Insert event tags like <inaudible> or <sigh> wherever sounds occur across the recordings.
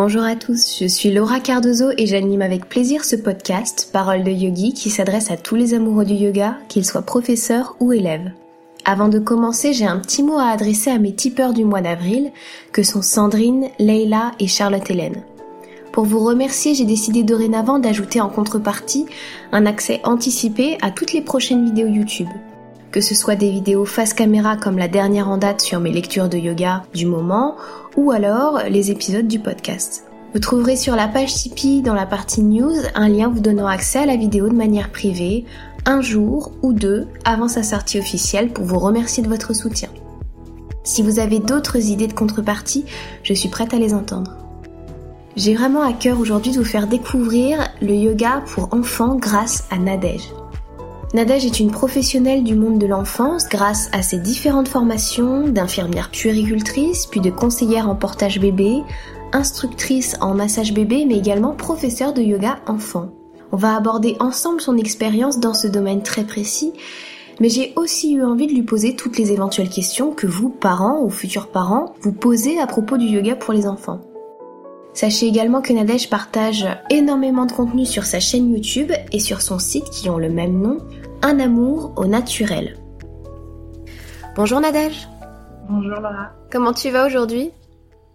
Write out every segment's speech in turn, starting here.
Bonjour à tous, je suis Laura Cardozo et j'anime avec plaisir ce podcast Parole de Yogi qui s'adresse à tous les amoureux du yoga, qu'ils soient professeurs ou élèves. Avant de commencer, j'ai un petit mot à adresser à mes tipeurs du mois d'avril, que sont Sandrine, Leila et Charlotte Hélène. Pour vous remercier, j'ai décidé dorénavant d'ajouter en contrepartie un accès anticipé à toutes les prochaines vidéos YouTube. Que ce soit des vidéos face caméra comme la dernière en date sur mes lectures de yoga du moment, ou alors les épisodes du podcast. Vous trouverez sur la page Tipeee dans la partie news un lien vous donnant accès à la vidéo de manière privée, un jour ou deux avant sa sortie officielle pour vous remercier de votre soutien. Si vous avez d'autres idées de contrepartie, je suis prête à les entendre. J'ai vraiment à cœur aujourd'hui de vous faire découvrir le yoga pour enfants grâce à Nadège. Nadège est une professionnelle du monde de l'enfance grâce à ses différentes formations d'infirmière puéricultrice, puis de conseillère en portage bébé, instructrice en massage bébé, mais également professeure de yoga enfant. On va aborder ensemble son expérience dans ce domaine très précis, mais j'ai aussi eu envie de lui poser toutes les éventuelles questions que vous, parents ou futurs parents, vous posez à propos du yoga pour les enfants. Sachez également que Nadège partage énormément de contenu sur sa chaîne YouTube et sur son site qui ont le même nom, Un amour au naturel. Bonjour Nadège. Bonjour Laura. Comment tu vas aujourd'hui?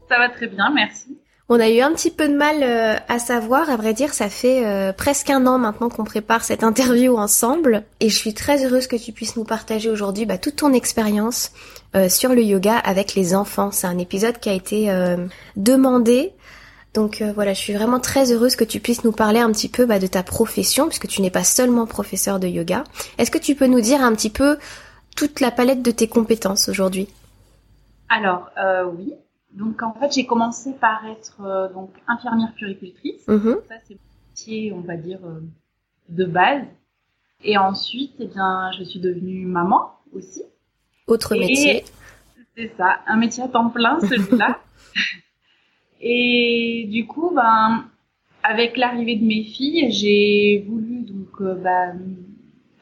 Ça va très bien, merci. On a eu un petit peu de mal euh, à savoir, à vrai dire, ça fait euh, presque un an maintenant qu'on prépare cette interview ensemble et je suis très heureuse que tu puisses nous partager aujourd'hui bah, toute ton expérience euh, sur le yoga avec les enfants. C'est un épisode qui a été demandé. Donc voilà, je suis vraiment très heureuse que tu puisses nous parler un petit peu bah, de ta profession, puisque tu n'es pas seulement professeur de yoga. Est-ce que tu peux nous dire un petit peu toute la palette de tes compétences aujourd'hui? Alors oui, donc en fait, j'ai commencé par être euh, donc infirmière puricultrice. Mhm. Ça c'est mon métier, on va dire euh, de base. Et ensuite, eh bien, je suis devenue maman aussi. Autre métier. C'est ça, un métier à temps plein celui-là. <laughs> et du coup, ben avec l'arrivée de mes filles, j'ai voulu donc euh, ben,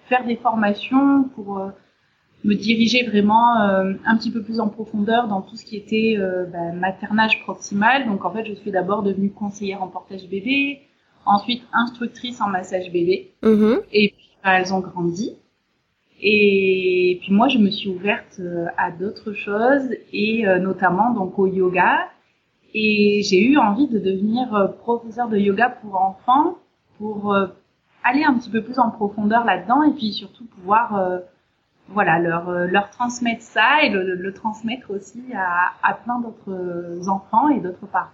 faire des formations pour me diriger vraiment euh, un petit peu plus en profondeur dans tout ce qui était euh, bah, maternage proximal. Donc en fait, je suis d'abord devenue conseillère en portage bébé, ensuite instructrice en massage bébé. Mm-hmm. Et puis bah, elles ont grandi. Et puis moi, je me suis ouverte euh, à d'autres choses et notamment donc au yoga. Et j'ai eu envie de devenir professeur de yoga pour enfants pour aller un petit peu plus en profondeur là-dedans et puis surtout pouvoir voilà, leur, euh, leur transmettre ça et le, le transmettre aussi à, à plein d'autres enfants et d'autres parents.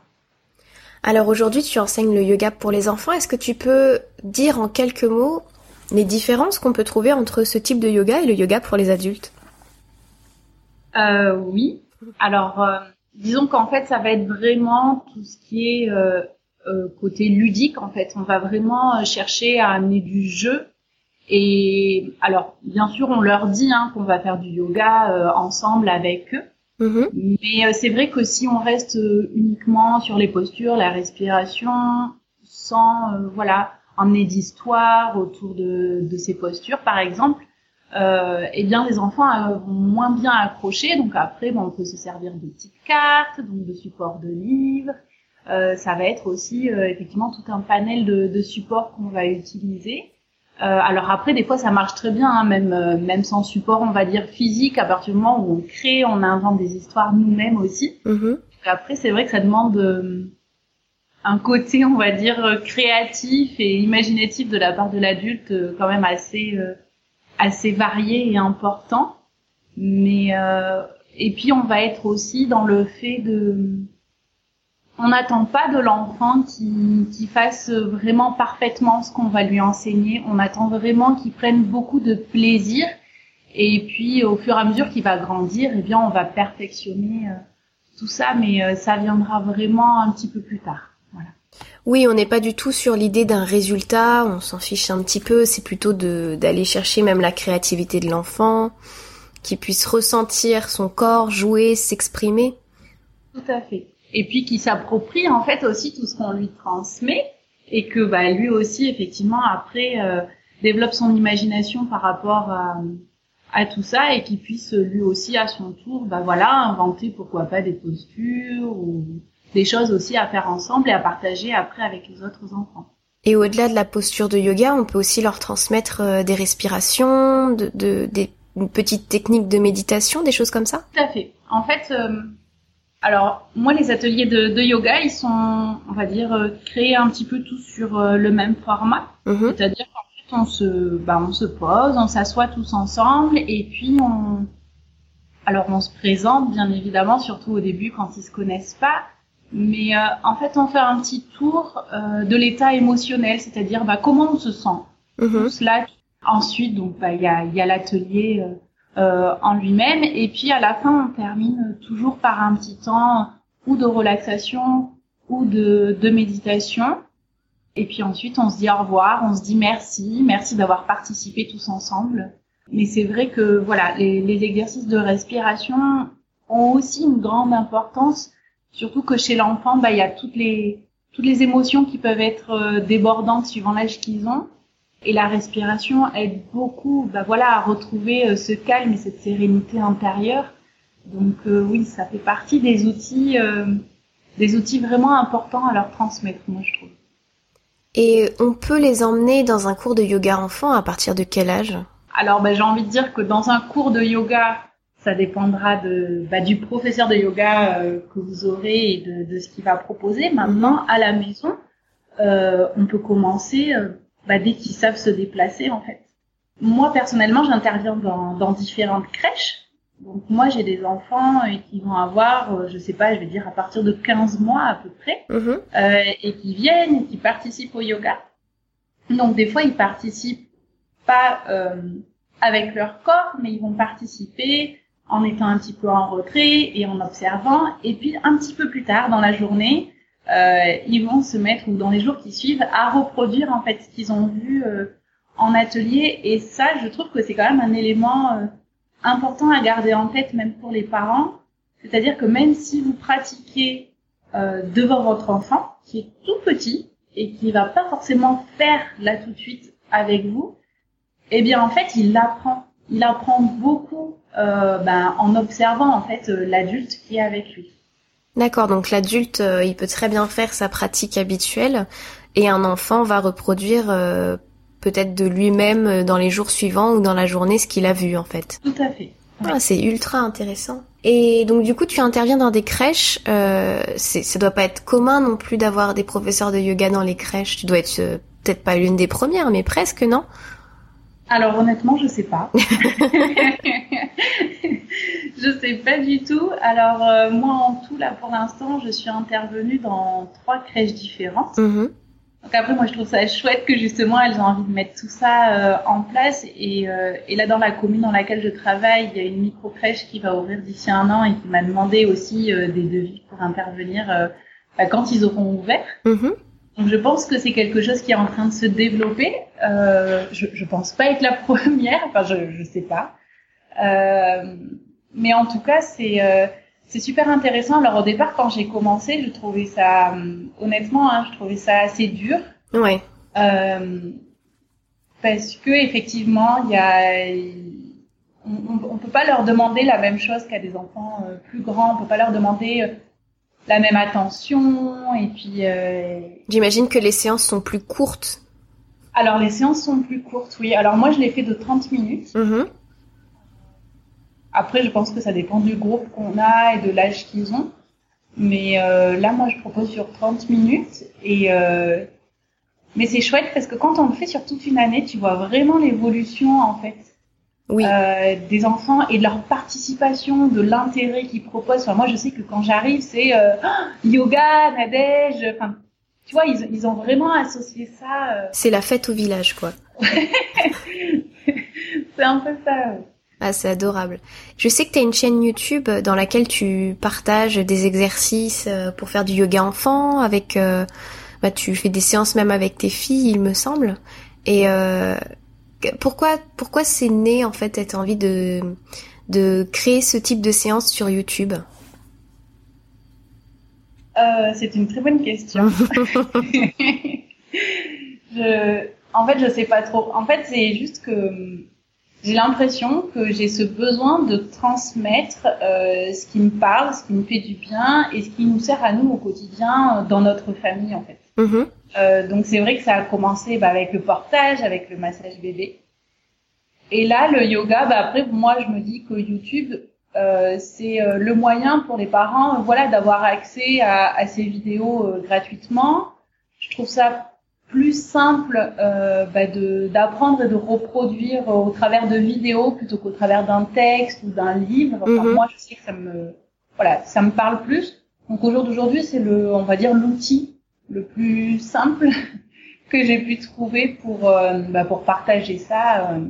Alors aujourd'hui, tu enseignes le yoga pour les enfants. Est-ce que tu peux dire en quelques mots les différences qu'on peut trouver entre ce type de yoga et le yoga pour les adultes? Euh, Oui. Alors, euh, disons qu'en fait, ça va être vraiment tout ce qui est euh, euh côté ludique. En fait, on va vraiment chercher à amener du jeu et alors, bien sûr, on leur dit hein, qu'on va faire du yoga euh, ensemble avec eux. Mm-hmm. Mais euh, c'est vrai que si on reste euh, uniquement sur les postures, la respiration, sans voilà emmener d'histoire autour de, de, ces postures, par exemple, eh bien les enfants vont moins bien accrocher. Donc après, bon, on peut se servir de petites cartes, donc de supports de livres. ça va être aussi effectivement tout un panel de, de supports qu'on va utiliser. Euh, alors après, des fois, ça marche très bien, hein, même euh, même sans support, on va dire physique. À partir du moment où on crée, on invente des histoires nous-mêmes aussi. Mm-hmm. Après, c'est vrai que ça demande euh, un côté, on va dire, créatif et imaginatif de la part de l'adulte, quand même assez assez varié et important. Mais et puis, on va être aussi dans le fait de on n'attend pas de l'enfant qui, fasse vraiment parfaitement ce qu'on va lui enseigner. On attend vraiment qu'il prenne beaucoup de plaisir. Et puis, au fur et à mesure qu'il va grandir, eh bien, on va perfectionner euh, tout ça, mais euh, ça viendra vraiment un petit peu plus tard. Oui, on n'est pas du tout sur l'idée d'un résultat. On s'en fiche un petit peu. C'est plutôt d'aller chercher même la créativité de l'enfant, qu'il puisse ressentir son corps, jouer, s'exprimer. Tout à fait et puis qui s'approprie en fait aussi tout ce qu'on lui transmet et que bah, lui aussi effectivement après euh, développe son imagination par rapport à, à tout ça et qui puisse lui aussi à son tour bah voilà inventer pourquoi pas des postures ou des choses aussi à faire ensemble et à partager après avec les autres enfants. Et au-delà de la posture de yoga, on peut aussi leur transmettre euh, des respirations, de, de, des petites techniques de méditation, des choses comme ça? Tout à fait. En fait, euh, alors moi les ateliers de, de, yoga, ils sont, on va dire, euh, créés un petit peu tous sur le même format. Mm-hmm. C'est-à-dire qu'en fait, on se, bah, on se pose, on s'assoit tous ensemble et puis on, alors on se présente bien évidemment, surtout au début quand ils se connaissent pas. Mais euh, en fait, on fait un petit tour euh, de l'état émotionnel, c'est-à-dire bah, comment on se sent. Mm Ensuite, donc bah, il y a, y a l'atelier euh, en lui-même, et puis à la fin, on termine toujours par un petit temps ou de relaxation ou de, de méditation. Et puis ensuite, on se dit au revoir, on se dit merci, merci d'avoir participé tous ensemble. Mais c'est vrai que voilà, les, les exercices de respiration ont aussi une grande importance Surtout que chez l'enfant, bah, il y a toutes les, toutes les émotions qui peuvent être euh, débordantes suivant l'âge qu'ils ont. Et la respiration aide beaucoup, bah, voilà, à retrouver euh, ce calme et cette sérénité intérieure. Donc euh, oui, ça fait partie des outils, des outils vraiment importants à leur transmettre, moi je trouve. Et on peut les emmener dans un cours de yoga enfant à partir de quel âge? Alors bah, j'ai envie de dire que dans un cours de yoga ça dépendra de, bah, du professeur de yoga euh, que vous aurez et de, de ce qu'il va proposer. Maintenant, à la maison, euh, on peut commencer euh, bah, dès qu'ils savent se déplacer, en fait. Moi, personnellement, j'interviens dans, dans différentes crèches. Donc moi, j'ai des enfants qui vont avoir, je sais pas, je vais dire à partir de 15 mois à peu près, mhm. et qui viennent, et qui participent au yoga. Donc des fois, ils participent pas avec leur corps, mais ils vont participer en étant un petit peu en retrait et en observant. Et puis un petit peu plus tard dans la journée, euh, ils vont se mettre, ou dans les jours qui suivent, à reproduire en fait ce qu'ils ont vu euh, en atelier. Et ça, je trouve que c'est quand même un élément euh, important à garder en tête, même pour les parents. C'est-à-dire que même si vous pratiquez euh, devant votre enfant, qui est tout petit et qui va pas forcément faire là tout de suite avec vous, eh bien en fait, il l'apprend. Il apprend beaucoup ben, en observant en fait euh, l'adulte qui est avec lui. D'accord, donc l'adulte, euh, il peut très bien faire sa pratique habituelle et un enfant va reproduire peut-être de lui-même dans les jours suivants ou dans la journée ce qu'il a vu en fait. Tout à fait. Ah, c'est ultra intéressant. Et donc du coup, tu interviens dans des crèches. Euh, ça doit pas être commun non plus d'avoir des professeurs de yoga dans les crèches. Tu dois être peut-être pas l'une des premières, mais presque, non? Alors honnêtement, je sais pas. <laughs> je sais pas du tout. Alors euh, moi en tout là pour l'instant, je suis intervenue dans trois crèches différentes. Mm-hmm. Donc après moi je trouve ça chouette que justement elles ont envie de mettre tout ça euh, en place et, euh, et, là dans la commune dans laquelle je travaille, il y a une micro crèche qui va ouvrir d'ici un an et qui m'a demandé aussi des devis pour intervenir bah, quand ils auront ouvert. Mm-hmm. Donc je pense que c'est quelque chose qui est en train de se développer. Euh, je, je pense pas être la <laughs> première, enfin je je sais pas. Euh, mais en tout cas c'est euh, c'est super intéressant. Alors au départ quand j'ai commencé, je trouvais ça honnêtement, hein, je trouvais ça assez dur. Ouais. Euh, parce que effectivement il y a on, on, peut pas leur demander la même chose qu'à des enfants euh, plus grands. On peut pas leur demander euh, la même attention et puis. Euh... J'imagine que les séances sont plus courtes. Alors les séances sont plus courtes, oui. Alors moi je l'ai fait de 30 minutes. Mm-hmm. Après je pense que ça dépend du groupe qu'on a et de l'âge qu'ils ont. Mais euh, là moi je propose sur 30 minutes et euh... mais c'est chouette parce que quand on le fait sur toute une année, tu vois vraiment l'évolution en fait oui. euh, des enfants et de leur participation, de l'intérêt qu'ils proposent. Enfin, moi, je sais que quand j'arrive, c'est euh, <gasps> yoga, Nadège. Enfin, tu vois, ils, ils ont vraiment associé ça. Euh... C'est la fête au village, quoi. <laughs> c'est un peu ça. Ah, c'est adorable. Je sais que tu as une chaîne YouTube dans laquelle tu partages des exercices euh, pour faire du yoga enfant avec euh, bah, tu fais des séances même avec tes filles, il me semble. Et euh, pourquoi pourquoi c'est né en fait cette envie de de créer ce type de séance sur YouTube? Euh, C'est une très bonne question. <laughs> <laughs> je, en fait, je sais pas trop. En fait, c'est juste que j'ai l'impression que j'ai ce besoin de transmettre euh, ce qui me parle, ce qui me fait du bien et ce qui nous sert à nous au quotidien dans notre famille en fait. Mm-hmm. Euh, donc c'est vrai que ça a commencé bah, avec le portage, avec le massage bébé. Et là, le yoga, bah, après moi je me dis que YouTube euh, c'est euh, le moyen pour les parents, voilà, d'avoir accès à, à, ces vidéos euh, gratuitement. Je trouve ça plus simple euh, bah d'apprendre et de reproduire au travers de vidéos plutôt qu'au travers d'un texte ou d'un livre. Enfin, mhm. Moi, je sais que ça me, voilà, ça me parle plus. Donc au jour d'aujourd'hui, c'est le, on va dire l'outil le plus simple <laughs> que j'ai pu trouver pour, euh, bah, pour partager ça euh,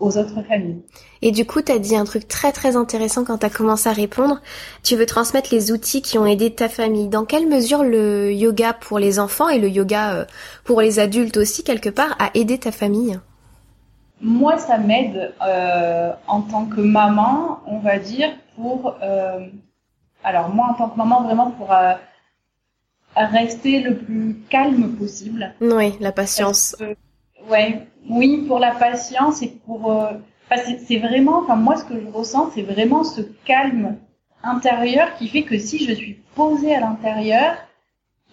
aux autres familles. Et du coup, tu as dit un truc très très intéressant quand tu as commencé à répondre. Tu veux transmettre les outils qui ont aidé ta famille. Dans quelle mesure le yoga pour les enfants et le yoga euh, pour les adultes aussi, quelque part, a aidé ta famille? Moi, ça m'aide euh, en tant que maman, on va dire, pour... Euh, alors moi, en tant que maman, vraiment pour euh, rester le plus calme possible. Oui, la patience. ouais, oui, pour la patience et pour. Euh, c'est vraiment, enfin moi ce que je ressens, c'est vraiment ce calme intérieur qui fait que si je suis posée à l'intérieur,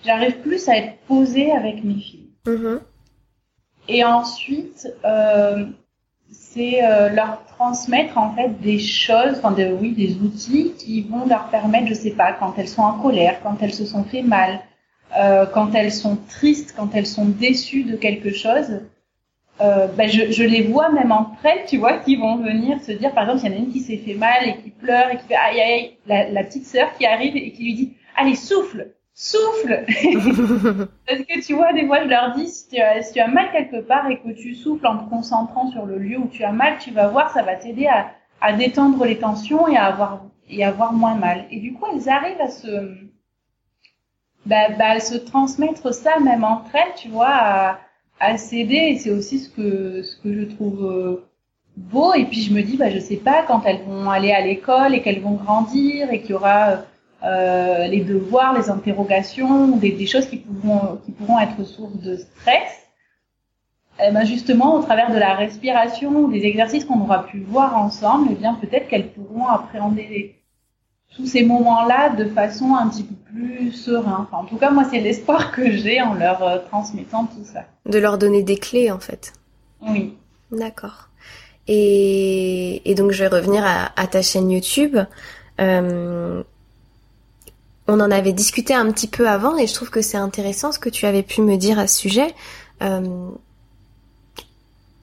j'arrive plus à être posée avec mes filles. Mm-hmm. Et ensuite, euh, c'est euh, leur transmettre en fait des choses, enfin de, oui, des outils qui vont leur permettre, je sais pas, quand elles sont en colère, quand elles se sont fait mal, euh, quand elles sont tristes, quand elles sont déçues de quelque chose, euh, ben je, je, les vois même elles, tu vois, qui vont venir se dire, par exemple, il y en a une qui s'est fait mal et qui pleure et qui fait aïe aïe, la, la petite sœur qui arrive et qui lui dit, allez souffle, souffle, <laughs> parce que tu vois, des fois je leur dis, si tu, as, si tu as mal quelque part et que tu souffles en te concentrant sur le lieu où tu as mal, tu vas voir, ça va t'aider à, à détendre les tensions et à avoir et à avoir moins mal. Et du coup, elles arrivent à se bah, bah, se transmettre ça même entre elles, tu vois, à, à s'aider. C'est aussi ce que, ce que je trouve euh, beau. Et puis je me dis, bah, je sais pas, quand elles vont aller à l'école et qu'elles vont grandir et qu'il y aura euh, les devoirs, les interrogations, des, des choses qui pourront, qui pourront être source de stress. Eh ben justement, au travers de la respiration, des exercices qu'on aura pu voir ensemble, eh bien peut-être qu'elles pourront appréhender tous ces moments-là de façon un petit peu plus serein. Enfin, en tout cas, moi, c'est l'espoir que j'ai en leur euh, transmettant tout ça. De leur donner des clés, en fait. Oui. D'accord. Et, et donc, je vais revenir à, à ta chaîne YouTube. Euh, on en avait discuté un petit peu avant et je trouve que c'est intéressant ce que tu avais pu me dire à ce sujet. Euh,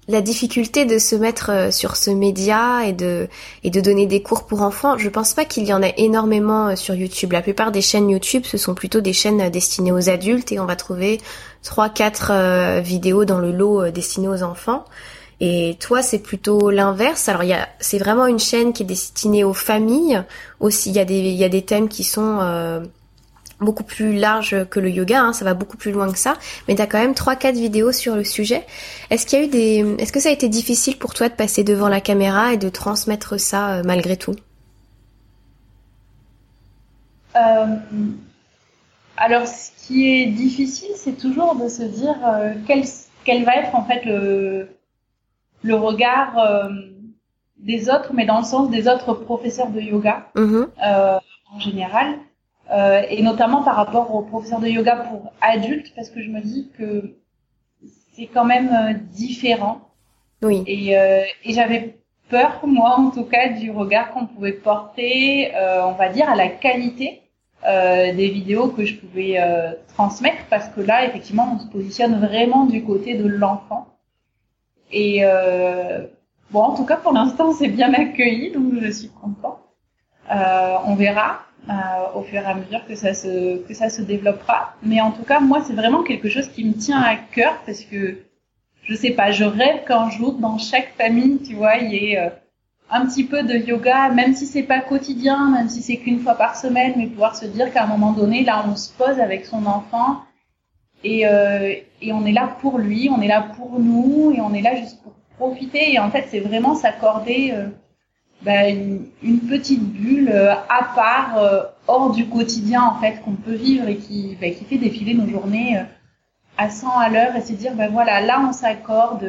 la difficulté de se mettre euh, sur ce média et de et de donner des cours pour enfants, je pense pas qu'il y en a énormément euh, sur YouTube. La plupart des chaînes YouTube, ce sont plutôt des chaînes euh, destinées aux adultes et on va trouver trois quatre vidéos dans le lot destinées aux enfants. Et toi, c'est plutôt l'inverse. Alors, il c'est vraiment une chaîne qui est destinée aux familles. Aussi, il y a des, il y a des thèmes qui sont beaucoup plus large que le yoga, hein, ça va beaucoup plus loin que ça, mais tu as quand même 3-4 vidéos sur le sujet. Est-ce qu'il y a eu des est-ce que ça a été difficile pour toi de passer devant la caméra et de transmettre ça euh, malgré tout? Euh, Alors ce qui est difficile, c'est toujours de se dire euh, quel, quel va être en fait le le regard des autres, mais dans le sens des autres professeurs de yoga mm-hmm. en général. Euh, et notamment par rapport aux professeurs de yoga pour adultes, parce que je me dis que c'est quand même euh, différent. Oui. Et, euh, et j'avais peur, moi en tout cas, du regard qu'on pouvait porter, euh, on va dire, à la qualité euh, des vidéos que je pouvais transmettre, parce que là, effectivement, on se positionne vraiment du côté de l'enfant. Et bon, en tout cas, pour l'instant, c'est bien accueilli, donc je suis content. on verra. Euh, au fur et à mesure que ça se que ça se développera. Mais en tout cas, moi, c'est vraiment quelque chose qui me tient à cœur parce que je sais pas, je rêve qu'un jour dans chaque famille, tu vois, il y ait euh, un petit peu de yoga, même si c'est pas quotidien, même si c'est qu'une fois par semaine, mais pouvoir se dire qu'à un moment donné, là, on se pose avec son enfant et, euh, et on est là pour lui, on est là pour nous et on est là juste pour profiter. Et en fait, c'est vraiment s'accorder euh, bah, une, petite bulle euh, à part, euh, hors du quotidien en fait qu'on peut vivre et qui, bah, qui fait défiler nos journées euh, à 100 à l'heure et se dire ben voilà là on s'accorde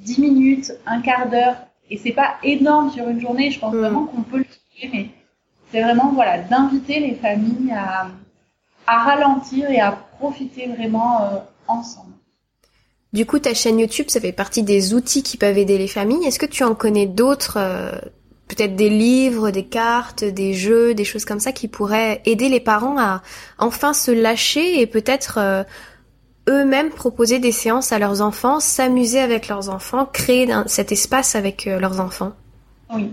10 minutes, un quart d'heure et c'est pas énorme sur une journée. Je pense mm. vraiment qu'on peut le trouver, mais c'est vraiment voilà d'inviter les familles à, à ralentir et à profiter vraiment euh, ensemble. Du coup, ta chaîne YouTube, ça fait partie des outils qui peuvent aider les familles. Est-ce que tu en connais d'autres, euh, peut-être des livres, des cartes, des jeux, des choses comme ça qui pourraient aider les parents à enfin se lâcher et peut-être euh, eux-mêmes proposer des séances à leurs enfants, s'amuser avec leurs enfants, créer cet espace avec leurs enfants Oui.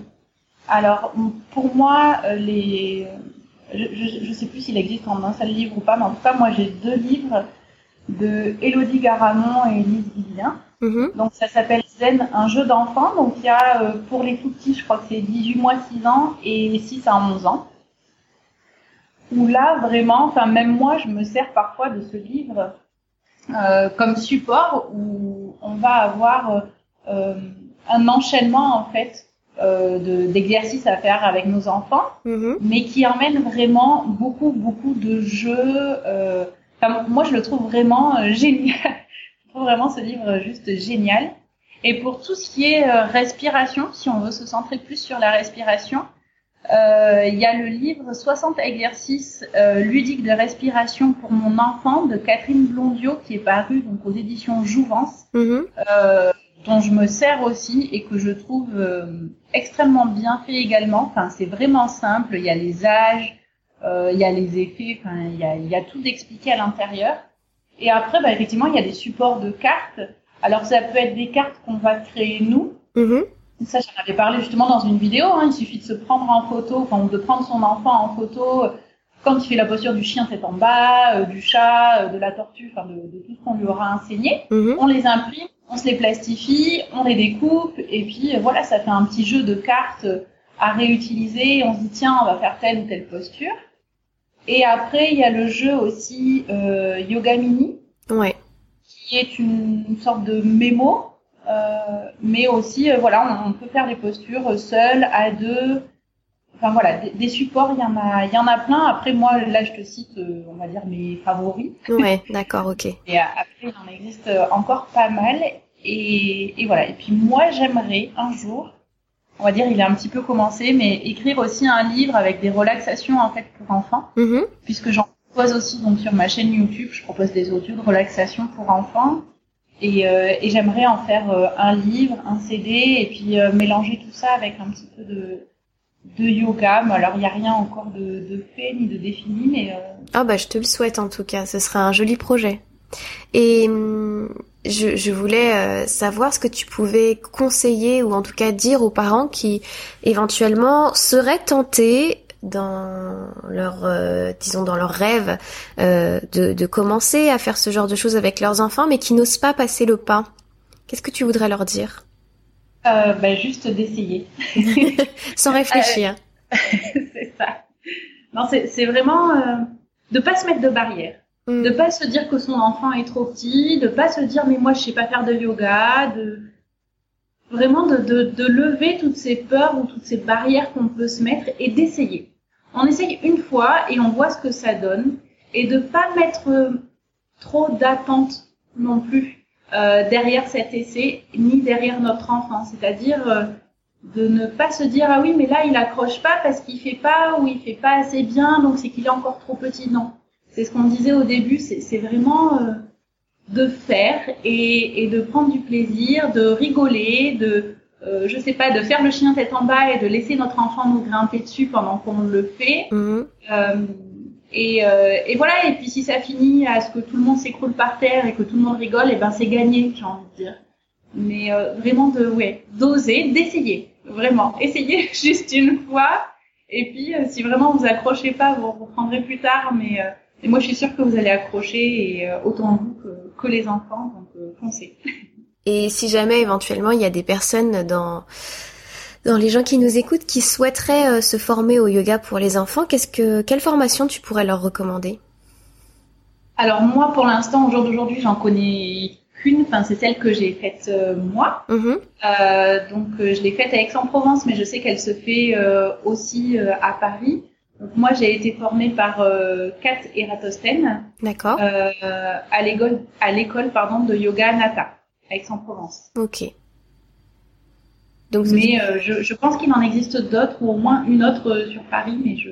Alors, pour moi, les je ne sais plus s'il existe en un seul livre ou pas, mais en tout cas, moi, j'ai deux livres de Elodie Garamond et Elise Guillien. Mhm. Donc, ça s'appelle Zen, un jeu d'enfant. Donc, il y a euh, pour les tout petits, je crois que c'est 18 mois, 6 ans et 6 à 11 ans. Où là, vraiment, enfin, même moi, je me sers parfois de ce livre euh, comme support où on va avoir euh, un enchaînement, en fait, euh, d'exercices à faire avec nos enfants, mhm. mais qui emmène vraiment beaucoup, beaucoup de jeux. Euh, enfin, moi, je le trouve vraiment euh, génial. <laughs> je trouve vraiment ce livre juste génial. Et pour tout ce qui est euh, respiration, si on veut se centrer plus sur la respiration, il y a le livre 60 exercices ludiques de respiration pour mon enfant de Catherine Blondiot qui est paru donc aux éditions Jouvence. Mhm dont je me sers aussi et que je trouve euh, extrêmement bien fait également. Enfin, c'est vraiment simple. Il y a les âges, euh, il y a les effets, enfin, il y a, y a tout expliqué à l'intérieur. Et après, bah, effectivement, il y a des supports de cartes. Alors, ça peut être des cartes qu'on va créer nous. Mm-hmm. Ça, j'en avais parlé justement dans une vidéo. Hein. Il suffit de se prendre en photo, enfin, de prendre son enfant en photo quand il fait la posture du chien tête en bas, euh, du chat, euh, de la tortue, enfin de, de, tout ce qu'on lui aura enseigné. Mm-hmm. On les imprime on se les plastifie, on les découpe, et puis euh, voilà, ça fait un petit jeu de cartes à réutiliser. On se dit tiens, on va faire telle ou telle posture. Et après, il y a le jeu aussi euh, Yoga Mini, ouais. qui est une, sorte de mémo, euh, mais aussi euh, voilà, on, peut faire des postures seules, à deux, enfin voilà, des, supports, il y en a, il y en a plein. Après moi, là, je te cite, euh, on va dire mes favoris. Ouais, d'accord, ok. <laughs> et après, il en existe encore pas mal. Et, et voilà. Et puis moi, j'aimerais un jour, on va dire, il a un petit peu commencé, mais écrire aussi un livre avec des relaxations en fait pour enfants, mm-hmm. puisque j'en propose aussi donc sur ma chaîne YouTube, je propose des audios de relaxation pour enfants. Et, euh, et j'aimerais en faire euh, un livre, un CD, et puis mélanger tout ça avec un petit peu de, de yoga. Mais alors, il n'y a rien encore de, de, fait ni de défini, mais... Euh... Ah bah, je te le souhaite en tout cas. Ce sera un joli projet. Et hum, je, je voulais euh, savoir ce que tu pouvais conseiller ou en tout cas dire aux parents qui éventuellement seraient tentés dans leur euh, disons dans leur rêve euh, de, de commencer à faire ce genre de choses avec leurs enfants mais qui n'osent pas passer le pas. Qu'est-ce que tu voudrais leur dire? Euh, bah, juste d'essayer. <laughs> Sans réfléchir. <laughs> c'est ça. Non, c'est vraiment euh, de pas se mettre de barrières. Mm. De pas se dire que son enfant est trop petit, de pas se dire mais moi je sais pas faire de yoga, de vraiment de, de, lever toutes ces peurs ou toutes ces barrières qu'on peut se mettre et d'essayer. On essaye une fois et on voit ce que ça donne et de pas mettre trop d'attentes non plus euh, derrière cet essai ni derrière notre enfant. C'est-à-dire euh, de ne pas se dire ah oui mais là il accroche pas parce qu'il fait pas ou il fait pas assez bien donc c'est qu'il est encore trop petit. Non, c'est ce qu'on disait au début. C'est vraiment euh, de faire et, et, de prendre du plaisir, de rigoler, de euh, je sais pas, de faire le chien tête en bas et de laisser notre enfant nous grimper dessus pendant qu'on le fait. Mmh. Euh, et, euh, et, voilà, et puis si ça finit à ce que tout le monde s'écroule par terre et que tout le monde rigole, et ben c'est gagné, j'ai envie de dire. Mais euh, vraiment de, ouais, d'oser, d'essayer, vraiment, essayez <laughs> juste une fois. Et puis euh, si vraiment vous accrochez pas, vous reprendrez plus tard. Mais et moi je suis sûre que vous allez accrocher et autant vous que, que les enfants, donc foncez. <laughs> Et si jamais éventuellement il y a des personnes dans dans les gens qui nous écoutent qui souhaiteraient euh, se former au yoga pour les enfants, qu'est-ce que quelle formation tu pourrais leur recommander? Alors moi, pour l'instant, au jour d'aujourd'hui, j'en connais qu'une. Enfin, c'est celle que j'ai faite euh, moi. Mm-hmm. Euh, donc, je l'ai faite à Aix-en-Provence, mais je sais qu'elle se fait aussi à Paris. Donc moi, j'ai été formée par Kat Eratosthenes. D'accord. à l'école, à l'école pardon de yoga Nata à Aix-en-Provence. Ok. Donc, mais je, je, pense qu'il en existe d'autres, ou au moins une autre sur Paris, mais je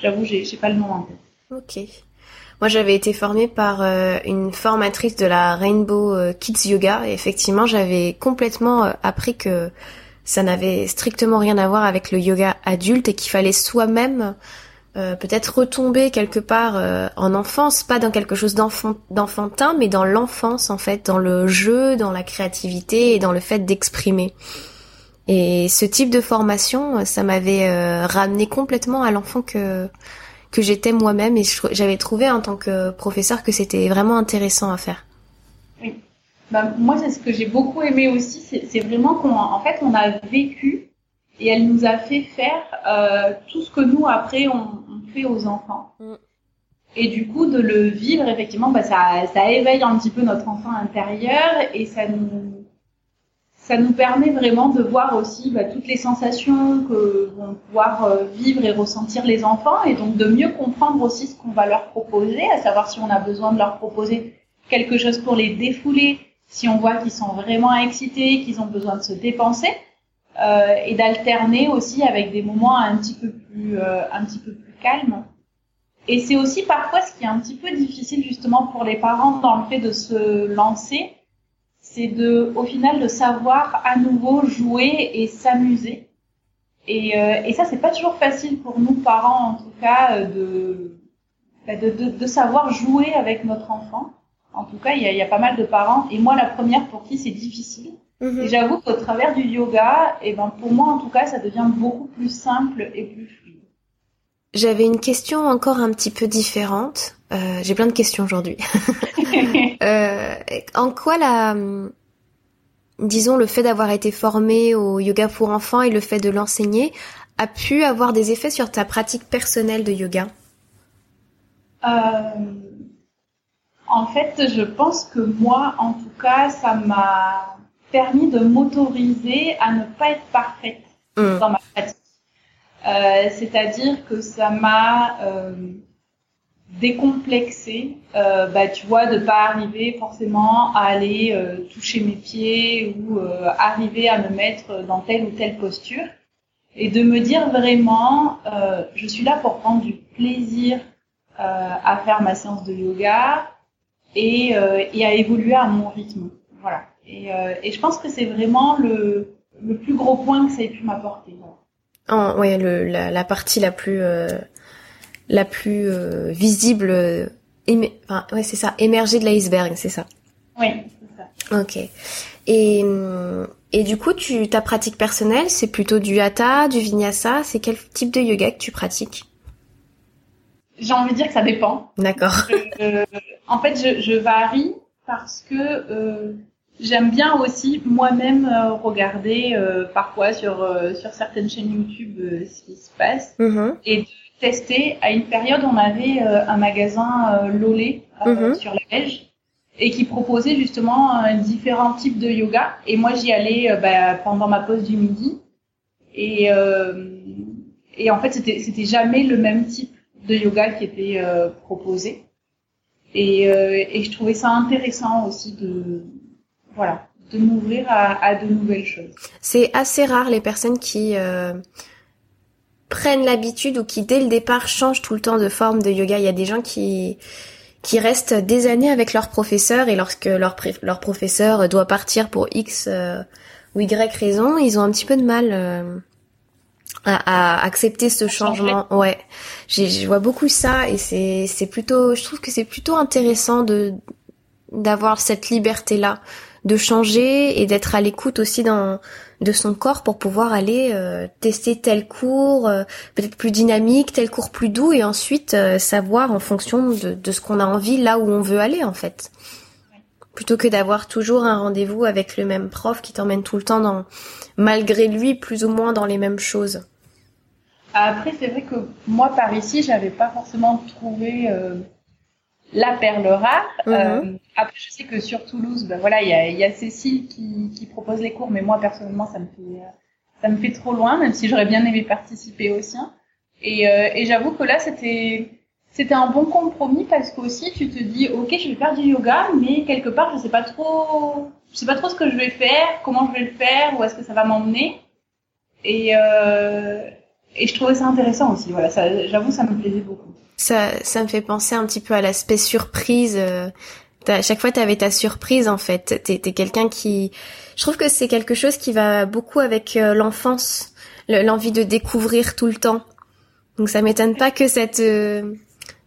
j'avoue, j'ai, j'ai pas le nom en tête. Ok. Moi, j'avais été formée par une formatrice de la Rainbow Kids Yoga. Et effectivement, j'avais complètement appris que ça n'avait strictement rien à voir avec le yoga adulte et qu'il fallait soi-même euh, peut-être retomber quelque part euh, en enfance, pas dans quelque chose d'enfantin, mais dans l'enfance en fait, dans le jeu, dans la créativité et dans le fait d'exprimer. Et ce type de formation, ça m'avait euh, ramené complètement à l'enfant que que j'étais moi-même et j'avais trouvé en tant que professeur que c'était vraiment intéressant à faire. Bah, moi, c'est ce que j'ai beaucoup aimé aussi, c'est vraiment qu'on en fait on a vécu et elle nous a fait faire euh, tout ce que nous après on, on fait aux enfants. Mm. Et du coup, de le vivre, effectivement, bah, ça, ça éveille un petit peu notre enfant intérieur et ça nous, ça nous permet vraiment de voir aussi bah, toutes les sensations que vont pouvoir euh, vivre et ressentir les enfants et donc de mieux comprendre aussi ce qu'on va leur proposer, à savoir si on a besoin de leur proposer quelque chose pour les défouler, si on voit qu'ils sont vraiment excités, qu'ils ont besoin de se dépenser, euh, et d'alterner aussi avec des moments un petit peu plus, euh, un petit peu plus calmes. Et c'est aussi parfois ce qui est un petit peu difficile justement pour les parents dans le fait de se lancer, c'est de, au final, de savoir à nouveau jouer et s'amuser. Et, euh, et ça, c'est pas toujours facile pour nous parents, en tout cas, de, bah, de, de, de savoir jouer avec notre enfant. En tout cas, il y a, y a, pas mal de parents, et moi la première pour qui c'est difficile. Mhm. Et j'avoue qu'au travers du yoga, et eh ben pour moi en tout cas, ça devient beaucoup plus simple et plus fluide. J'avais une question encore un petit peu différente. Euh, J'ai plein de questions aujourd'hui. <laughs> euh, en quoi la, disons le fait d'avoir été formé au yoga pour enfants et le fait de l'enseigner a pu avoir des effets sur ta pratique personnelle de yoga? Euh en fait, je pense que moi, en tout cas, ça m'a permis de m'autoriser à ne pas être parfaite mm. dans ma pratique. Euh, C'est-à-dire que ça m'a euh, décomplexé, euh, bah, tu vois, de pas arriver forcément à aller euh, toucher mes pieds ou euh, arriver à me mettre dans telle ou telle posture, et de me dire vraiment, euh, je suis là pour prendre du plaisir à faire ma séance de yoga, et, euh, et à évoluer à mon rythme. Voilà. Et, euh, et je pense que c'est vraiment le, le plus gros point que ça ait pu m'apporter. Voilà. ouais, le, la, la, partie la plus euh, la plus visible, euh, enfin, ouais, c'est ça, émerger de l'iceberg, c'est ça. Oui, c'est ça. Ok. Et et du coup, tu ta pratique personnelle, c'est plutôt du hatha, du vinyasa, c'est quel type de yoga que tu pratiques? J'ai envie de dire que ça dépend. D'accord. En fait, je, je, varie parce que euh, j'aime bien aussi moi-même euh, regarder euh, parfois sur euh, sur certaines chaînes YouTube euh, ce qui se passe mm-hmm. et de tester. À une période, on avait un magasin Lolé mm-hmm. sur la Belge et qui proposait justement différents types de yoga. Et moi, j'y allais bah, pendant ma pause du midi. Et, et en fait, c'était jamais le même type de yoga qui était euh, proposé. Et, euh, et, je trouvais ça intéressant aussi de, voilà, de m'ouvrir à, à, de nouvelles choses. C'est assez rare les personnes qui euh, prennent l'habitude ou qui dès le départ changent tout le temps de forme de yoga. Il y a des gens qui qui restent des années avec leur professeur et lorsque leur, leur professeur doit partir pour X ou Y raison, ils ont un petit peu de mal à, accepter ce changement. Ouais, je vois beaucoup ça et c'est c'est plutôt, je trouve que c'est plutôt intéressant de d'avoir cette liberté là, de changer et d'être à l'écoute aussi dans de son corps pour pouvoir aller euh, tester tel cours euh, peut-être plus dynamique, tel cours plus doux et ensuite euh, savoir en fonction de, de ce qu'on a envie là où on veut aller en fait. Plutôt que d'avoir toujours un rendez-vous avec le même prof qui t'emmène tout le temps dans malgré lui plus ou moins dans les mêmes choses. Après, c'est vrai que moi, par ici, j'avais pas forcément trouvé euh, la perle rare. Mhm. Euh, après, je sais que sur Toulouse, ben voilà, il y a, y a, Cécile qui, qui, propose les cours, mais moi, personnellement, ça me fait, ça me fait trop loin, même si j'aurais bien aimé participer au sien. Et, euh, et j'avoue que là, c'était, c'était un bon compromis parce qu'aussi, tu te dis, ok, je vais faire du yoga, mais quelque part, je sais pas trop je sais pas trop ce que je vais faire, comment je vais le faire, où est-ce que ça va m'emmener. Et, euh, et je trouvais ça intéressant aussi. Voilà, ça, j'avoue, ça me plaisait beaucoup. Ça, ça me fait penser un petit peu à l'aspect surprise. Euh, à chaque fois, tu avais ta surprise en fait. T'es es, quelqu'un qui, je trouve que c'est quelque chose qui va beaucoup avec euh, l'enfance, l'envie de découvrir tout le temps. Donc ça m'étonne pas que ça te,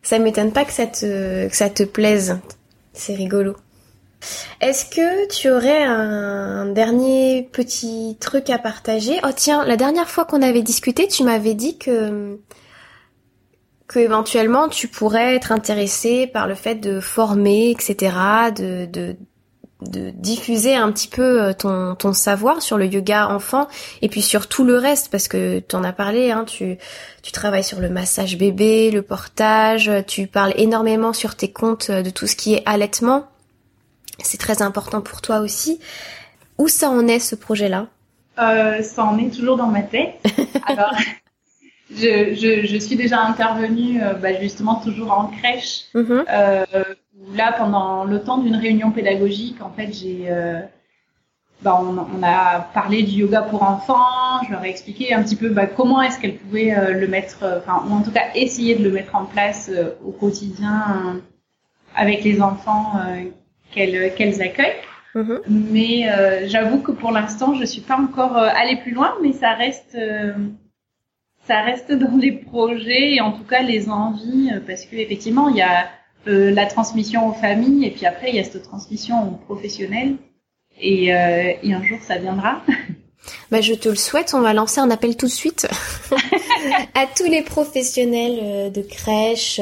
ça m'étonne pas que ça te, que ça te plaise. C'est rigolo. Est-ce que tu aurais un dernier petit truc à partager? Oh tiens, la dernière fois qu'on avait discuté, tu m'avais dit que que éventuellement tu pourrais être intéressé par le fait de former, etc., de, de, de diffuser un petit peu euh, ton, ton savoir sur le yoga enfant et puis sur tout le reste parce que tu en as parlé, hein, tu, tu travailles sur le massage bébé, le portage, tu parles énormément sur tes comptes de tout ce qui est allaitement. C'est très important pour toi aussi. Où ça en est ce projet-là? Euh, Ça en est toujours dans ma tête. <laughs> Alors, je, je, je, suis déjà intervenue euh, bah, justement toujours en crèche. Mm-hmm. euh, là, pendant le temps d'une réunion pédagogique, en fait, j'ai euh, bah, on, on, a parlé du yoga pour enfants. Je leur ai expliqué un petit peu bah, comment est-ce qu'elles pouvaient euh, le mettre, enfin, ou en tout cas essayer de le mettre en place au quotidien avec les enfants qu'elles accueillent. Mhm. Mais euh, j'avoue que pour l'instant, je suis pas encore allée plus loin, mais ça reste, euh, ça reste <laughs> dans les projets et en tout cas les envies, parce que effectivement, il y a la transmission aux familles et puis après il y a cette transmission aux professionnels. Et, et un jour ça viendra. <laughs> Bah, je te le souhaite, on va lancer un appel tout de suite <laughs> à tous les professionnels de crèche,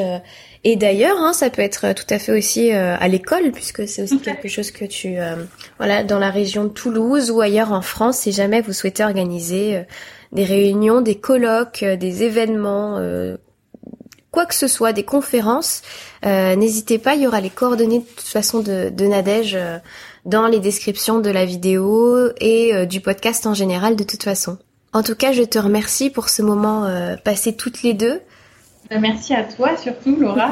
et d'ailleurs, hein, ça peut être tout à fait aussi euh, à l'école, puisque c'est aussi quelque chose que tu, euh, voilà, dans la région de Toulouse ou ailleurs en France, si jamais vous souhaitez organiser euh, des réunions, des colloques, des événements, quoi que ce soit, des conférences, n'hésitez pas, il y aura les coordonnées de toute façon de, de Nadège dans les descriptions de la vidéo et du podcast en général de toute façon. En tout cas, je te remercie pour ce moment passé toutes les deux. Euh, merci à toi surtout, Laura.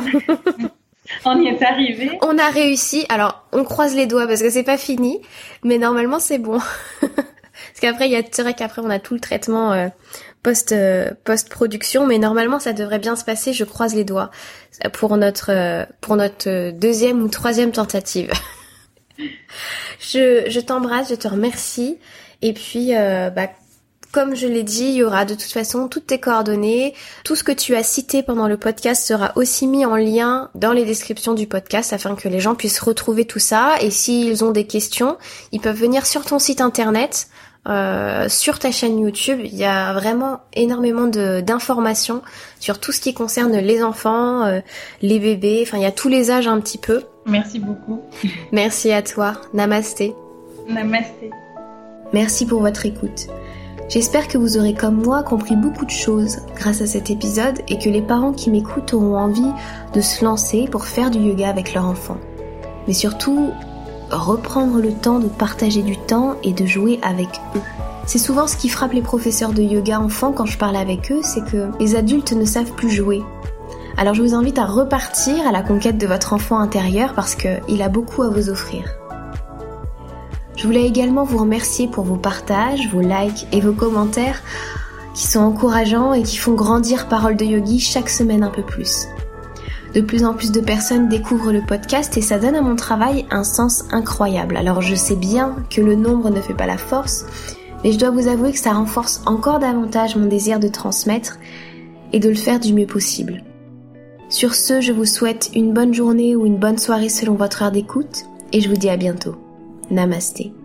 <laughs> on y est arrivé. On a réussi. Alors, on croise les doigts parce que c'est pas fini, mais normalement c'est bon. <laughs> parce qu'après, il y a c'est vrai qu'après on a tout le traitement euh, post euh, post production, mais normalement ça devrait bien se passer. Je croise les doigts pour notre pour notre deuxième ou troisième tentative. <laughs> je je t'embrasse, je te remercie. Et puis, bah, comme je l'ai dit, il y aura de toute façon toutes tes coordonnées. Tout ce que tu as cité pendant le podcast sera aussi mis en lien dans les descriptions du podcast afin que les gens puissent retrouver tout ça. Et s'ils ont des questions, ils peuvent venir sur ton site internet, euh, sur ta chaîne YouTube. Il y a vraiment énormément d'informations sur tout ce qui concerne les enfants, euh, les bébés. Enfin, il y a tous les âges un petit peu. Merci beaucoup. <laughs> Merci à toi. Namasté. Namasté. Merci pour votre écoute. J'espère que vous aurez comme moi compris beaucoup de choses grâce à cet épisode et que les parents qui m'écoutent auront envie de se lancer pour faire du yoga avec leur enfant. Mais surtout, reprendre le temps de partager du temps et de jouer avec eux. C'est souvent ce qui frappe les professeurs de yoga enfants quand je parle avec eux, c'est que les adultes ne savent plus jouer. Alors je vous invite à repartir à la conquête de votre enfant intérieur parce qu'il a beaucoup à vous offrir. Je voulais également vous remercier pour vos partages, vos likes et vos commentaires qui sont encourageants et qui font grandir Parole de Yogi chaque semaine un peu plus. De plus en plus de personnes découvrent le podcast et ça donne à mon travail un sens incroyable. Alors je sais bien que le nombre ne fait pas la force, mais je dois vous avouer que ça renforce encore davantage mon désir de transmettre et de le faire du mieux possible. Sur ce, je vous souhaite une bonne journée ou une bonne soirée selon votre heure d'écoute et je vous dis à bientôt. Namaste.